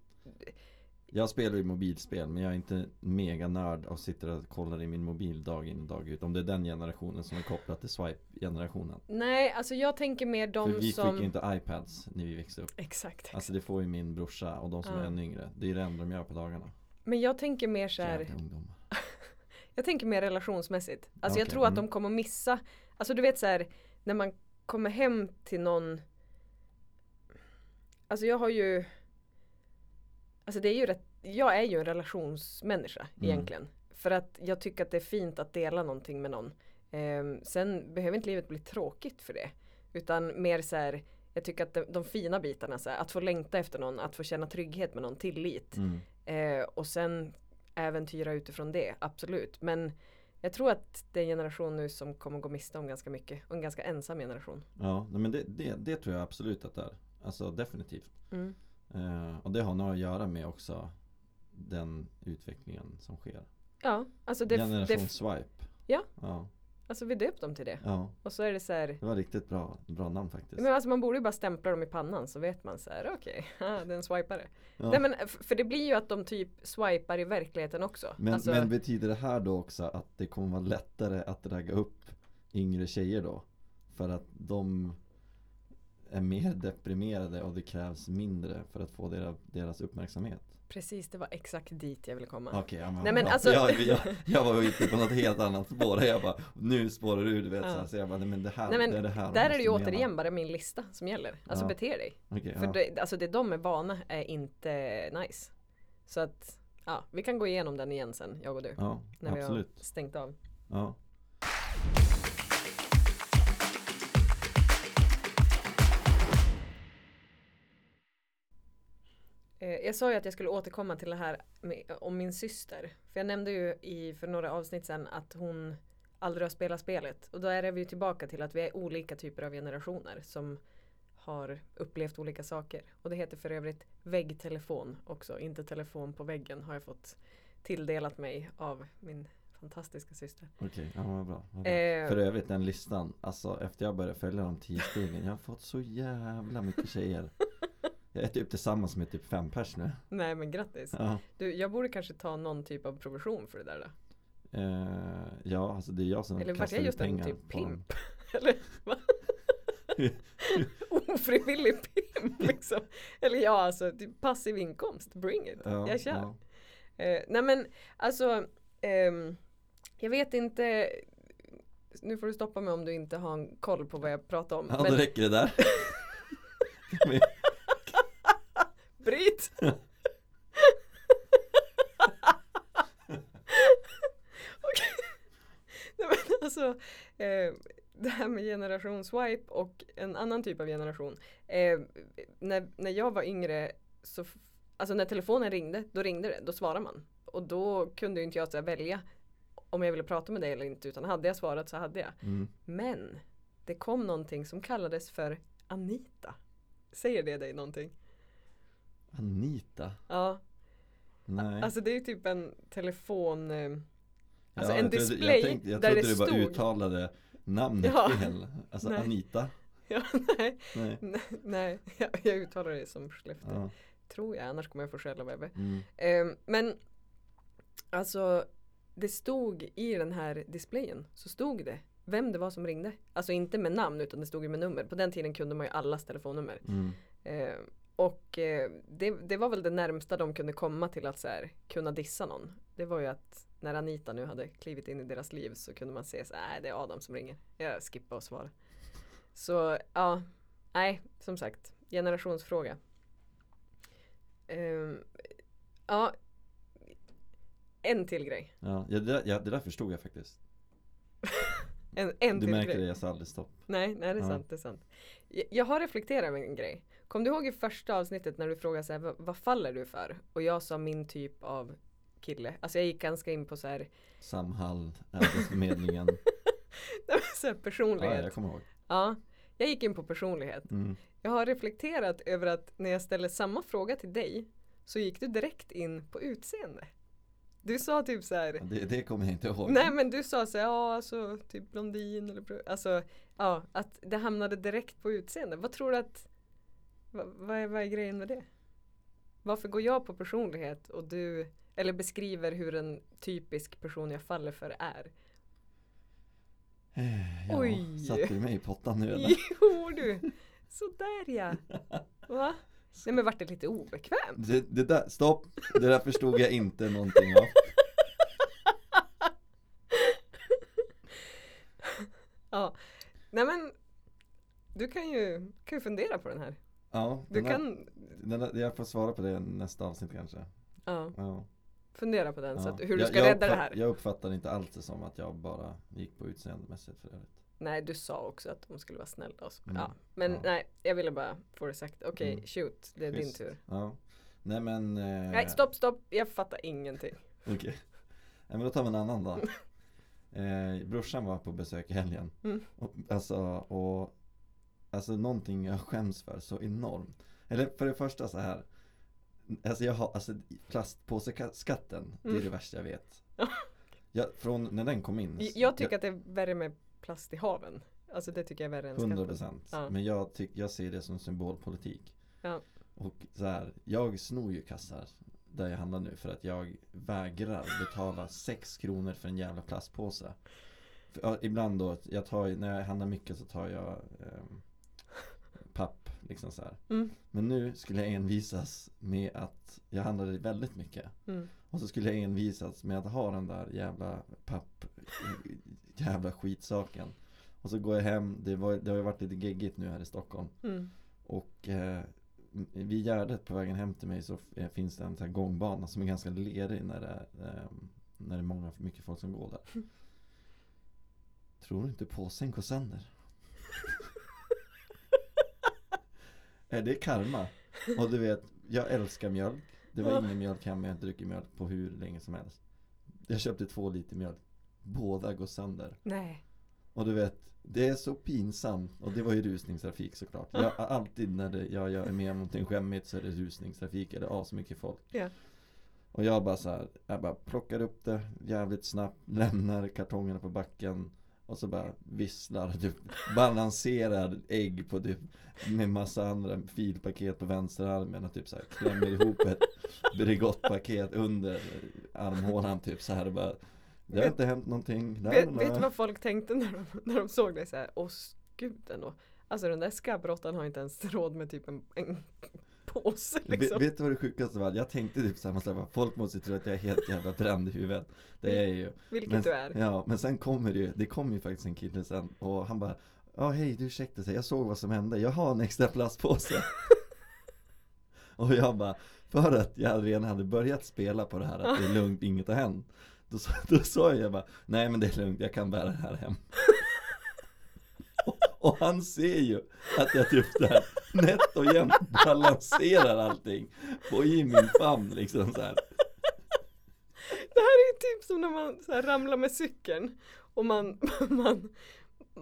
Jag spelar ju mobilspel men jag är inte mega nörd och sitter och kollar i min mobil dag in och dag ut. Om det är den generationen som är kopplad till swipe-generationen. nej alltså jag tänker mer de För vi som fick ju inte iPads när vi växte upp. Exakt, exakt. Alltså det får ju min brorsa och de som Ja. är ännu yngre. Det är det enda de gör på dagarna. Men jag tänker mer så här, jag tänker mer relationsmässigt. Alltså jag Okej, tror att mm. de kommer missa, alltså du vet så här när man kommer hem till någon Alltså jag har ju Alltså det är ju rätt, jag är ju en relationsmänniska Mm. egentligen. För att jag tycker att det är fint att dela någonting med någon. Ehm, sen behöver inte livet bli tråkigt för det. Utan mer så här, jag tycker att de, de fina bitarna, så här, att få längta efter någon, att få känna trygghet med någon, tillit. Mm. Eh, och sen äventyra utifrån det, absolut. Men jag tror att det är en generation nu som kommer gå miste om ganska mycket. Och en ganska ensam generation. Ja, men det, det, det tror jag absolut att det är. Alltså definitivt. Mm. Eh, och det har nog att göra med också den utvecklingen som sker. Ja, alltså, det, Generation det, swipe. Ja. ja. alltså vi döpt dem till det. Ja, Och så är det så här det var riktigt bra, bra namn faktiskt. men alltså man borde ju bara stämpla dem i pannan så vet man så här, okej, okay, det är en swipare. Ja. Nej men för det blir ju att de typ swipar i verkligheten också. Men, alltså, men betyder det här då också att det kommer vara lättare att ragga upp yngre tjejer då? För att de är mer deprimerade och det krävs mindre för att få deras, deras uppmärksamhet. Precis, det var exakt dit jag ville komma. Okej, ja, Nej, men alltså- jag, jag, jag var ute på något helt annat spår. Jag bara, nu spårar du, du vet. Ja. Så, här, så jag bara, men det här, Nej, men det är det här Där är det ju mena. återigen bara min lista som gäller. Alltså Ja. bete dig. Okej, För det, alltså det de är vana är inte nice. Så att, ja, vi kan gå igenom den igen sen, jag och du. ja, När vi absolut. har stängt av. Ja. Jag sa ju att jag skulle återkomma till det här med, om min syster. För jag nämnde ju i, för några avsnitt sen att hon aldrig har spelat spelet. Och då är vi ju tillbaka till att vi är olika typer av generationer som har upplevt olika saker. Och det heter för övrigt väggtelefon också. Inte telefon på väggen har jag fått tilldelat mig av min fantastiska syster. Okej, ja vad bra. Vad bra. Eh, För övrigt den listan, alltså efter jag började följa de tio stegen, jag har fått så jävla mycket tjejer. Jag är typ tillsammans med typ fem pers nu. Nej men grattis. Ja, Du, jag borde kanske ta någon typ av provision för det där då. eh, ja alltså det är jag som Eller vart kastar jag ut just en pengar typ på dem. pimp? Eller va? Ofrivillig pimp liksom. Eller ja alltså typ passiv inkomst, bring it. Ja, jag kör. ja. Eh, nej men alltså ehm, Jag vet inte Nu får du stoppa mig om du inte har en koll på vad jag pratar om. Ja, men då räcker det där. Nej men alltså eh, Det här med generation swipe och en annan typ av generation. Eh, när, när jag var yngre så Alltså när telefonen ringde, då ringde det, då svarade man. Och då kunde inte jag så välja om jag ville prata med dig eller inte utan hade jag svarat så hade jag. Mm. Men det kom någonting som kallades för Anita. Säger det dig någonting? Anita? Ja, Nej. alltså det är ju typ en telefon eh, Alltså Ja, en jag trodde- display jag tänkte, jag där trodde det du bara stod uttalade namnet Ja. fel. Alltså Nej. Anita. Ja, nej, Nej. nej, nej jag, jag uttalar det som Skellefteå. Ja. Tror jag, annars kommer jag få skälla Webbe. Mm. Eh, men alltså det stod i den här displayen så stod det vem det var som ringde. Alltså inte med namn utan det stod ju med nummer. På den tiden kunde man ju allas telefonnummer. Mm. Eh, och eh, det, det var väl det närmsta de kunde komma till att så här, kunna dissa någon. Det var ju att när Anita nu hade klivit in i deras liv så kunde man se så nej det är Adam som ringer. Jag skippar och svara. Så ja, nej som sagt generationsfråga. Ehm, ja, en till grej. Ja, ja, det, där- ja, det där förstod jag faktiskt. En, en Du till märker grej. det, jag sa aldrig stopp. Nej, nej det är Ja. sant, det är sant. Jag, jag har reflekterat över en grej. Kom du ihåg i första avsnittet när du frågade så här, vad, faller du för? Och jag sa min typ av kille. Alltså jag gick ganska in på så här, Samhall, Arbetsförmedlingen. så här ja, personlighet. jag kommer ihåg. Ja, jag gick in på personlighet. Mm. Jag har reflekterat över att när jag ställde samma fråga till dig så gick du direkt in på utseende. Du sa typ så här, Det, det kommer jag inte ihåg. Nej men du sa så här, ja alltså typ blondin eller alltså ja att det hamnade direkt på utseende. Vad tror du att vad, vad, är, vad är grejen med det? Varför går jag på personlighet och du eller beskriver hur en typisk person jag faller för är? Eh, Ja, Oj. Satte du mig i pottan nu eller? Jo du! Sådär ja! Va? Nej men vart det lite obekvämt? Det, det där, stopp! Det där förstod jag inte någonting av. Ja. Nej men du kan ju, kan ju fundera på den här. Ja, Du där, kan där, jag får svara på det nästa avsnitt kanske. ja, Ja. fundera på den så Ja. att, hur du Jag- ska jag rädda det här. Jag uppfattar inte alls det som att jag bara gick på utseendemässigt för övrigt. Nej du sa också att de skulle vara snälla och så. Mm. Ja. Men Ja. nej, jag ville bara få det sagt. Okej, Mm. shoot, det är Schysst. din tur. Ja. Nej men... Eh, Nej, stopp, stopp, jag fattar ingenting. Okej. Nej men då tar vi en annan dag. Eh, brorsan var på besök i helgen. Mm. Och, alltså, och Alltså någonting jag skäms för så enormt. Eller för det första så här. Alltså jag har, alltså plastpåseskatten, det är Mm. det värsta jag vet. Jag, från när den kom in. Jag, jag tycker att det är värre med plast i haven. Alltså det tycker jag är värre än 100 skatten. procent. Ja. Men jag, tyck, jag ser det som symbolpolitik. Ja. Och så här, jag snor ju kassar där jag handlar nu för att jag vägrar betala 6 kronor för en jävla plastpåse. För, ja, ibland då, jag tar, när jag handlar mycket så tar jag papp liksom så. Mm. Men nu skulle jag envisas med att jag handlade väldigt mycket. Mm. Och så skulle jag envisas med att ha den där jävla papp Jävla skitsaken Och så går jag hem, det, var, det har ju varit lite geggigt nu här i Stockholm Mm. Och eh, vid Gärdet på vägen hem till mig så eh, finns det en här gångbana som är ganska lerig när det är, eh, när det är många, mycket folk som går där Tror du inte påsen går sönder? Är det karma? Och du vet, jag älskar mjölk. Det var ingen mjölk hemma, jag har inte druckit mjölk på hur länge som helst. Jag köpte två liter mjölk. Båda går sönder. Nej. och du vet, det är så pinsamt. Och det var ju rusningstrafik såklart. Jag, Alltid när det, jag, jag är med om någonting skämmigt så är det rusningstrafik. Eller asmycket folk? Ja. Och jag bara så här, jag bara plockar upp det jävligt snabbt Lämnar kartongerna på backen Och så bara visslar typ balanserar ägg på typ med massa andra filpaket på vänsterarmen och typ så här klämmer ihop ett Bregottpaket under armhålan typ så här och bara Det har inte hänt någonting. Vet, vet du vad folk tänkte när de, när de såg dig såhär? Åh gud ändå. Alltså den där skabbråttan har inte ens råd med typ en, en påse liksom. Vet, du vad det sjukaste var? Jag tänkte typ samma sak, folk måste tro att jag är helt jävla bränd i huvudet Det är jag ju Vilket men, du är. Ja, men sen kommer det ju, det kom ju faktiskt en kille sen och han bara Ja hej, du ursäkta sig, jag såg vad som hände, jag har en extra plastpåse Och jag bara, för att jag redan hade börjat spela på det här att det är lugnt, inget har hänt Då, sa- då sa jag bara, nej men det är lugnt, jag kan bära det här hem och, han ser ju att jag typ där nätt och jämnt balanserar allting på i min famn liksom så här. Det här är ju typ som när man så ramlar med cykeln och man, man,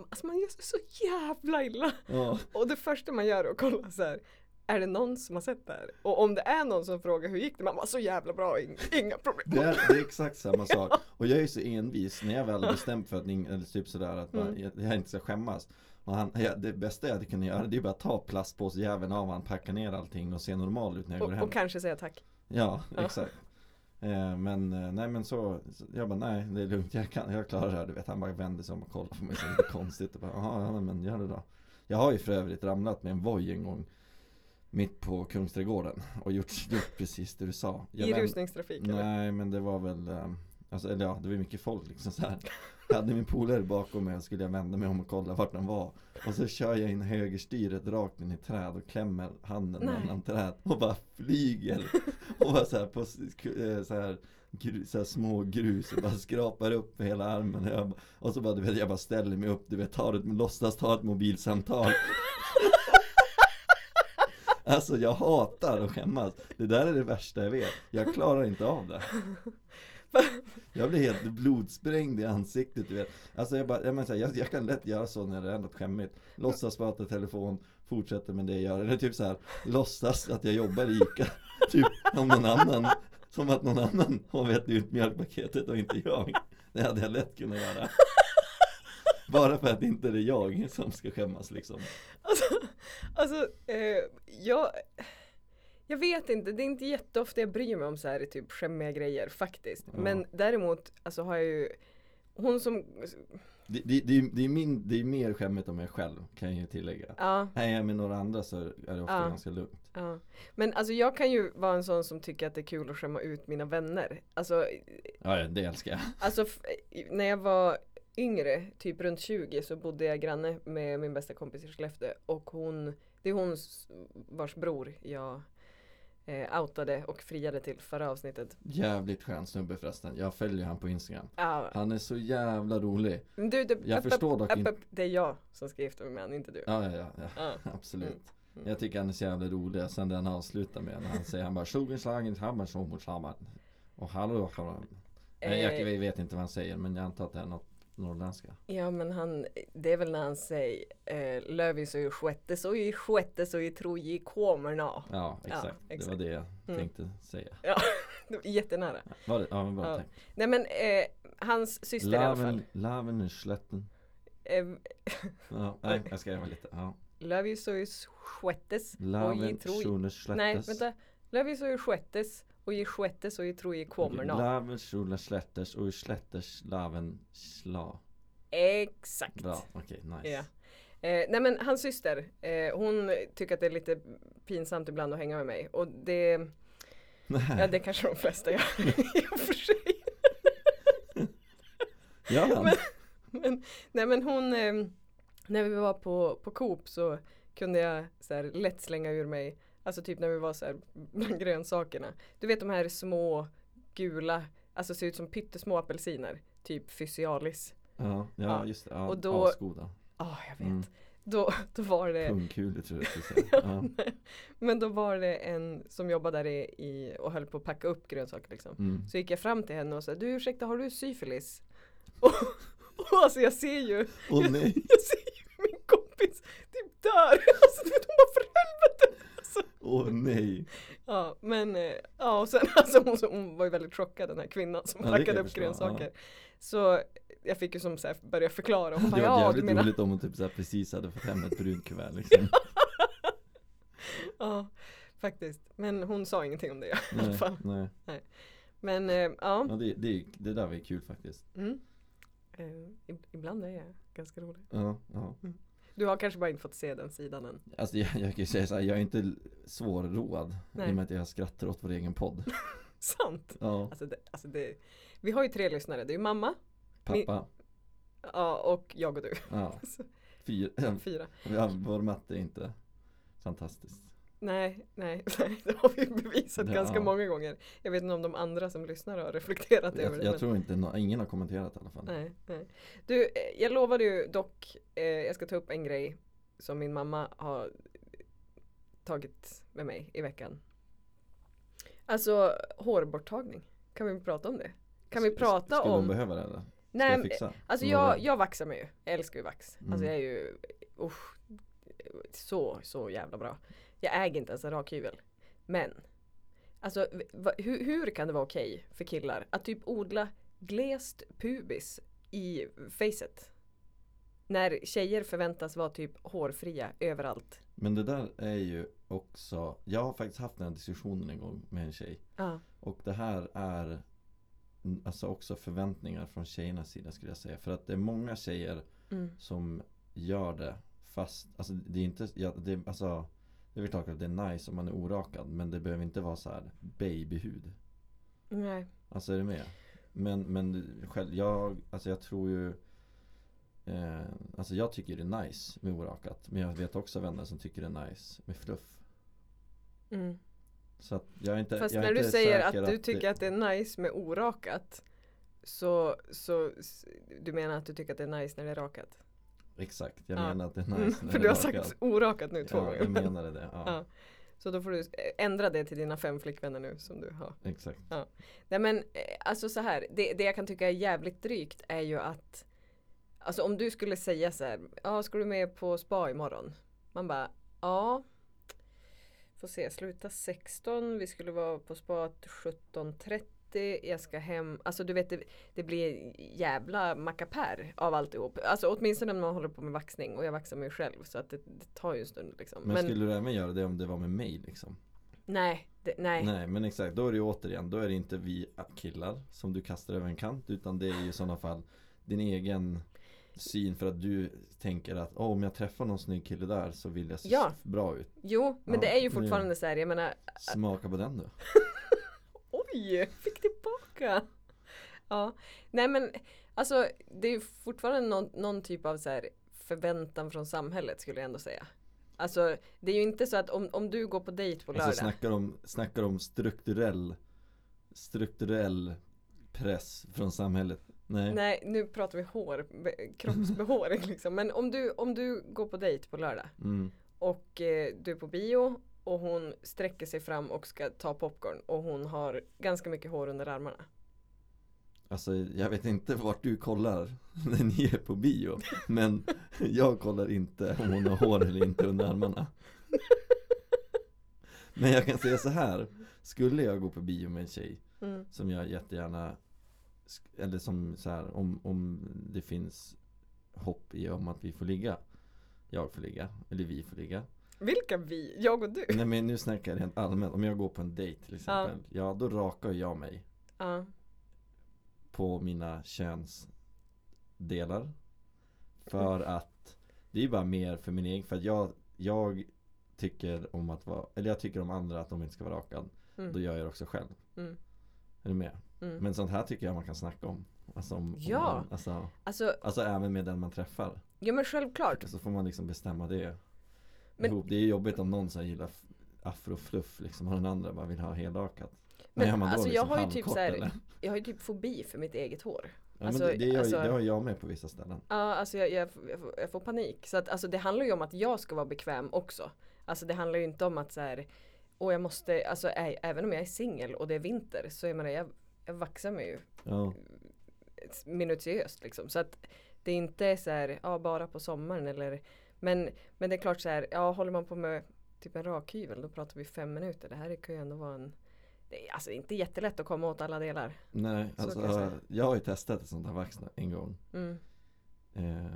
alltså man gör så jävla illa. Ja. Och det första man gör är att kolla så här. Är det någon som har sett det här? Och om det är någon som frågar hur gick det? Man bara så jävla bra, ing- inga problem. Det är, det är exakt samma sak. Och jag är så envis när jag väl bestämt för att, eller typ sådär att Mm. jag, jag inte ska skämmas. Och han, ja, det bästa jag hade kunnat göra det är bara att ta plastpåsjäveln av han, packa ner allting och se normal ut när jag går Och, hem. och kanske säga tack. Ja, Ja. exakt. Eh, men eh, nej men så, så jag bara nej det är lugnt, jag, kan, jag klarar det här. Du vet han bara vände sig om och kollade på mig så lite konstigt och bara ja men gör det då. Jag har ju för övrigt ramlat med en voj en gång Mitt på Kungsträdgården och gjort, gjort precis det du sa. Jag I rusningstrafik eller? Nej men det var väl eh, Alltså eller ja, det var mycket folk liksom så här. Jag hade min polare bakom mig och skulle jag vända mig om och kolla vart han var. Och så kör jag in högerstyret rakt in i träd och klämmer handen Nej. mellan träd och bara flyger. Och bara så här på eh, så här, så här små grus och bara skrapar upp hela armen. Och, jag, och så bara du vet jag bara ställer mig upp du vet tar ett, låtsas ta ett mobilsamtal. Alltså jag hatar att skämmas. Det där är det värsta jag vet. Jag klarar inte av det jag blir helt blodsprängd i ansiktet du vet. Alltså jag bara, jag, menar, så här, jag, jag kan lätt göra så när det är något skämmigt. Låtsas prata i telefon Fortsätter med det jag gör. Eller typ så här Låtsas att jag jobbar i ICA Typ om någon annan. Som att någon annan har vett ut mjölkpaketet och inte jag. Det hade jag lätt kunnat göra. Bara för att inte det är jag som ska skämmas liksom. Alltså, alltså eh, jag, jag vet inte, det är inte jätteofta jag bryr mig om så här typ skämmiga grejer faktiskt. Ja. Men däremot alltså har jag ju hon som, Det, det, det, är- det, är min, det är mer skämmigt om jag själv kan jag ju tillägga ja, Är jag med några andra så är det ofta Ja. ganska lugnt ja. Men alltså jag kan ju vara en sån som tycker att det är kul att skämma ut mina vänner. Alltså, Ja, det älskar jag alltså när jag var yngre, typ runt 20 så bodde jag granne med min bästa kompis i Skellefteå och hon, det är hon vars bror jag eh, outade och friade till förra avsnittet. Jävligt skön snubbe förresten. Jag följer han på Instagram. Ja, Han är så jävla rolig. Du, det, Jag upp, förstår upp, dock inte- Det är jag som ska gifta mig med honom, inte du. Ja, ja, ja, ja. Absolut. Mm. Jag tycker han är så jävla rolig. Sen det han avslutar med när han säger han bara Sjugenslagen hamnar så mot samman Och hallå, hallå. Nej, jag, Eh. jag vet inte vad han säger men jag antar att det är något norrländska Ja men han, det är väl när han säger eh, Lövis och i sjätte så i sjätte så i troji kommer nå. Ja, exakt. Det exakt. var det jag Mm. tänkte säga Ja, det var jättenära. Var det? Ja, men bra Ja. tänkt Nej men eh, hans syster i alla fall. Laven, laven i slätten Eh, Ja, nej jag ska göra lite ja. Lövis och i sjättes Laven, sjones slättes Nej vänta. Lövis och i sjättes och i sjätte så i troji kommer nå. Laven, sjones slätters och i slätters laven sla Exakt. Bra, okej, nice Ja. Eh, nej men hans syster, eh, hon tycker att det är lite pinsamt ibland att hänga med mig och det, Nej, ja det kanske de flesta gör i och för sig. han? men- Men, nej men hon, eh, när vi var på, på Coop så kunde jag så här, lätt slänga ur mig, alltså typ när vi var så här bland grönsakerna. Du vet de här små gula, alltså ser ut som pyttesmå apelsiner, typ Physialis. Ja, ja Ja. just det, ja, Och då- asgoda Ja, jag vet. Mm. Då, då var det Pungkulor tror jag skulle säga ja. Men då var det en som jobbade där i, i och höll på att packa upp grönsaker liksom. mm. Så gick jag fram till henne och sa Du ursäkta har du syfilis? Och, och alltså jag ser ju Åh nej! Jag ser ju min kompis typ dör Alltså du vet hon bara för helvete alltså, Åh nej! Ja men eh, ja och sen alltså hon, hon var ju väldigt chockad den här kvinnan som Ja, packade upp grönsaker Så jag fick ju som så här börja förklara och Det var ja, jävligt roligt om hon typ så här precis hade fått hem ett brunt kuvert liksom. ja faktiskt. Men hon sa ingenting om det i alla Nej, fall. nej. Men eh, ja. Ja, det, det, det där var ju kul faktiskt. Mm. Eh, ib- ibland är jag ganska rolig. Ja, ja. Du har kanske bara inte fått se den sidan än. Alltså jag, jag kan ju säga så här, jag är inte svårroad Nej. i och med att jag skrattar åt vår egen podd. Sant! Ja, Alltså det, alltså det, vi har ju tre lyssnare, det är ju mamma, pappa. ja, och jag och du. Ja, fyra. Fyra. Ja, vår matte är inte fantastiskt. Nej, nej, nej, det har vi bevisat Ja. ganska många gånger. Jag vet inte om de andra som lyssnar har reflekterat över Jag, det. jag men- tror inte, nå- ingen har kommenterat i alla fall. Nej, nej. Du, eh, jag lovade ju dock, eh, jag ska ta upp en grej som min mamma har tagit med mig i veckan. Alltså hårborttagning. Kan vi prata om det? Kan vi prata Skulle de om... behöva det eller? Nej, jag fixa? alltså Några- jag, jag vaxar mig ju. Jag älskar ju vax. Alltså Mm. jag är ju, usch, så, så jävla bra. Jag äger inte ens en rakhyvel. Men, alltså va, hur, hur kan det vara okej för killar att typ odla glest pubis i facet? När tjejer förväntas vara typ hårfria överallt. Men det där är ju också, jag har faktiskt haft den här diskussionen en gång med en tjej. Ja. Och det här är alltså också förväntningar från tjejernas sida skulle jag säga. För att det är många tjejer Mm. som gör det fast, alltså det är inte, ja, det, alltså det är väl klart att det är nice om man är orakad men det behöver inte vara så här babyhud. Nej. Alltså är du med? Men, men själv, jag, alltså jag tror ju eh, Alltså jag tycker det är nice med orakat Men jag vet också vänner som tycker det är nice med fluff Mm. Så att jag är inte Fast jag är när du inte säger säker att du tycker det, att det är nice med orakat så, så du menar att du tycker att det är nice när det är rakat? Exakt, jag Ja. menar att det är nice Mm, för du har sagt orakat nu två Ja, gånger. jag menade det, ja, Ja. Så då får du ändra det till dina fem flickvänner nu som du har. exakt Nej men eh, alltså så här, det, det jag kan tycka är jävligt drygt är ju att Alltså om du skulle säga så här, ja ska du med på spa imorgon? Man bara, ja Får se, sluta 16, vi skulle vara på spa 17.30, jag ska hem, alltså du vet det, det blir jävla mackapär av alltihop. Alltså åtminstone när man håller på med vaxning och jag vaxar mig själv så att det, det tar ju en stund liksom. Men, skulle du även göra det om det var med mig liksom? nej, det, nej. Nej men exakt, då är det ju återigen, då är det inte vi killar som du kastar över en kant utan det är ju i sådana fall din egen syn för att du tänker att "Åh, om jag träffar någon snygg kille där så vill jag se Ja. bra ut. Jo, men Ja, det är ju fortfarande så här, jag menar Smaka på den då. Oj, fick tillbaka! Ja, nej men alltså det är fortfarande någon, någon typ av så förväntan från samhället skulle jag ändå säga. Alltså det är ju inte så att om, om du går på dejt på lördag. Alltså snackar om, snackar om strukturell Strukturell press från samhället. Nej. Nej, nu pratar vi hår, be- kroppsbehåring liksom. Men om du, om du går på dejt på lördag Mm. och eh, du är på bio och hon sträcker sig fram och ska ta popcorn och hon har ganska mycket hår under armarna. Alltså jag vet inte vart du kollar när ni är på bio Men jag kollar inte om hon har hår eller inte under armarna Men jag kan säga så här Skulle jag gå på bio med en tjej Mm. Som jag jättegärna Eller som så här om, om det finns Hopp i om att vi får ligga Jag får ligga, eller vi får ligga Vilka vi? Jag och du? Nej men nu snackar jag rent allmänt Om jag går på en dejt till exempel Ja, då rakar jag mig Ja. på mina könsdelar För att Det är bara mer för min egen, för att jag Jag tycker om att vara, eller jag tycker om andra att de inte ska vara rakad Mm. Då gör jag det också själv Mm. Är du med? Mm. Men sånt här tycker jag man kan snacka om Alltså om, om Ja. man, alltså, Alltså, alltså även med den man träffar ja men självklart. Så får man liksom bestämma det Men- ihop. Det är jobbigt om någon så gillar afrofluff liksom och den andra bara vill ha helrakat Men man alltså jag liksom har ju typ så här, jag har ju typ fobi för mitt eget hår. Ja, Alltså, det, det, gör, alltså- det har jag med på vissa ställen Ja, alltså jag, jag, jag, får, jag får panik. Så att alltså det handlar ju om att jag ska vara bekväm också. Alltså det handlar ju inte om att så här, och jag måste, alltså ä, även om jag är singel och det är vinter så jag menar jag, jag vaxar mig ju Ja, minutiöst liksom. Så att det är inte så här, ja bara på sommaren eller men, men det är klart så här, ja håller man på med typ en rakhyvel då pratar vi fem minuter. Det här kan ju ändå vara en det är alltså inte jättelätt att komma åt alla delar. Nej, Så alltså jag jag har ju testat ett sånt här vax en gång Mm. eh,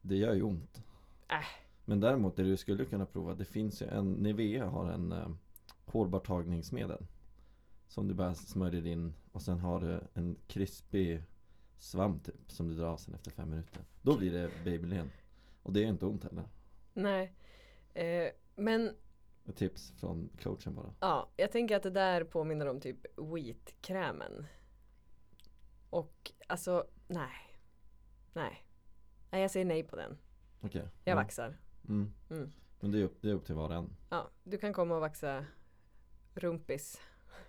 Det gör ju ont Äh. Men däremot det du skulle kunna prova Det finns ju en Nivea har en eh, hårborttagningsmedel Som du bara smörjer in och sen har du en krispig svamp typ Som du drar av sen efter fem minuter Då blir det babylen Och det är inte ont heller Nej. Eh, men Ett tips från coachen bara ja, jag tänker att det där påminner om typ wheat-krämen. Och alltså, nej. Nej. Nej, jag säger nej på den. Okej Jag ja. vaxar. mm. Mm. Men det är, upp, det är upp till var och en Ja, du kan komma och vaxa rumpis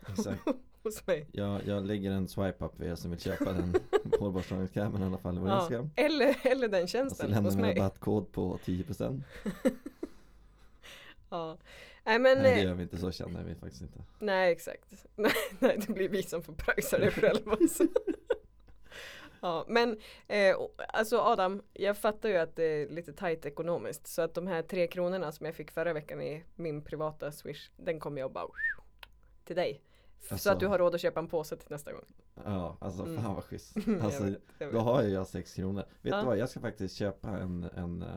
Exakt hos mig. Jag, jag lägger en swipe up för er som vill köpa den hårborstningskrämen i alla fall Ja, Instagram. eller, eller den Och så tjänsten lämnar hos vi en mig. rabattkod på 10% Ja. Nej men, Nej det nej, gör vi inte, så känner vi faktiskt inte nej exakt. Nej, nej, det blir vi som får pröjsa det själva. Ja, men eh, alltså Adam, jag fattar ju att det är lite tajt ekonomiskt. Så att de här tre kronorna som jag fick förra veckan i min privata swish, den kommer jag bara till dig. Så Alltså- att du har råd att köpa en påse till nästa gång. Ja, alltså Mm. fan vad schysst Jag Alltså vet, jag vet. då har jag 6 kronor Vet Ja. du vad, jag ska faktiskt köpa en, en eh,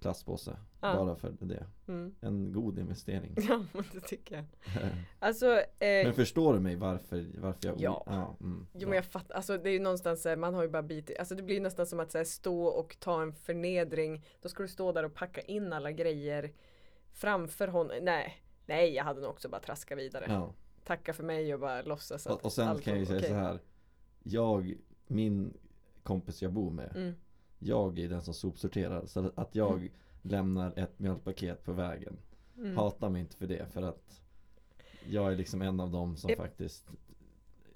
plastpåse Ja. Bara för det Mm. En god investering Ja, men det tycker jag. Alltså, eh, Men förstår du mig varför, varför jag Ja. ja mm, Jo men jag fattar, alltså det är ju någonstans så här, man har ju bara bitit, alltså det blir nästan som att så här, stå och ta en förnedring. Då ska du stå där och packa in alla grejer framför honom. Nej, nej jag hade nog också bara traska vidare. ja. Tacka för mig och bara låtsas att och, och sen allt kan jag ju säga okej. så här Jag, min kompis jag bor med Mm. Jag är den som sopsorterar så att jag Mm. lämnar ett mjölkpaket på vägen Mm. Hata mig inte för det för att Jag är liksom en av dem som Japp. faktiskt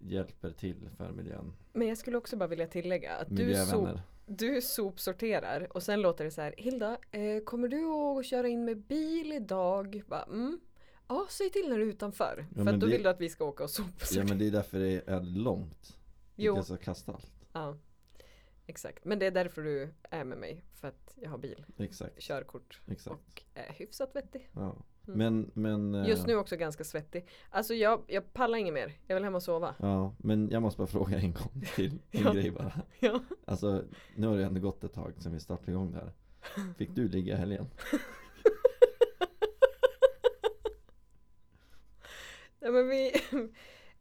Hjälper till för miljön Men jag skulle också bara vilja tillägga att du, sop, du sopsorterar och sen låter det så här Hilda, eh, kommer du att köra in med bil idag? Bara, mm. Ja, säg till när du är utanför. Ja, för att då det- vill du att vi ska åka och sopsortera. Ja men det är därför det är långt Jo. Jo. Jag kasta allt Ja, exakt. Men det är därför du är med mig. För att jag har bil, Exakt, körkort exakt och är hyfsat vettig. ja. Mm. Men, men eh, Just nu också ganska svettig. Alltså jag, jag pallar inget mer. Jag vill hem och sova. Ja, men jag måste bara fråga en gång till En Ja. grej bara Ja. Alltså, nu har det ändå gått ett tag sedan vi startade igång det här Fick du ligga i helgen? Nej, men vi,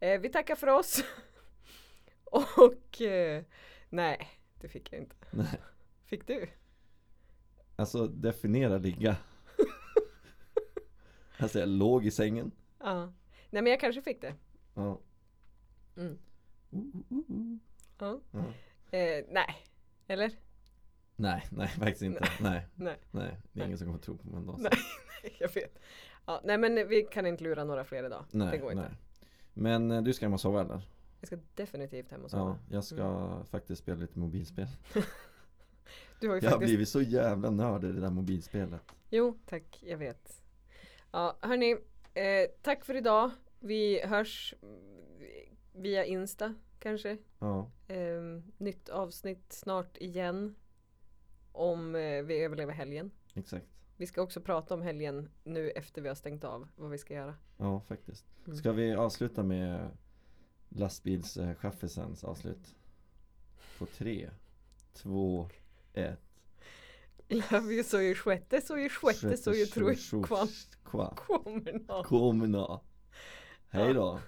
eh, vi tackar för oss. Och eh, nej, det fick jag inte. Nej Fick du? Alltså definiera ligga Alltså jag låg i sängen Ja. Nej men jag kanske fick det. Ja Mm. Uh, uh, uh. Ja. Ja. Eh, nej. Eller? Nej, nej faktiskt inte. Nej, Nej. nej. Det är ingen som kommer tro på ändå. så. Nej. Jag vet. Ja, nej men vi kan inte lura några fler idag. det Nej, går inte. nej. Men eh, du ska hem och sova eller? Jag ska definitivt hem och Ja, sova. jag ska faktiskt spela lite mobilspel. Du har ju Jag har faktiskt blivit så jävla nörd i det där mobilspelet. Jo, tack. Jag vet. Ja, hörni. Eh, tack för idag. Vi hörs mm, via Insta kanske. Ja, Eh, nytt avsnitt snart igen. Om eh, vi överlever helgen. exakt. Vi ska också prata om helgen nu efter vi har stängt av vad vi ska göra. Ja, faktiskt. Mm. Ska vi avsluta med lastbilschaffisens avslut? På tre, två, ett. Love you så ju sjätte så ju sjätte så ju tror nå. Kommer nå. Hej då.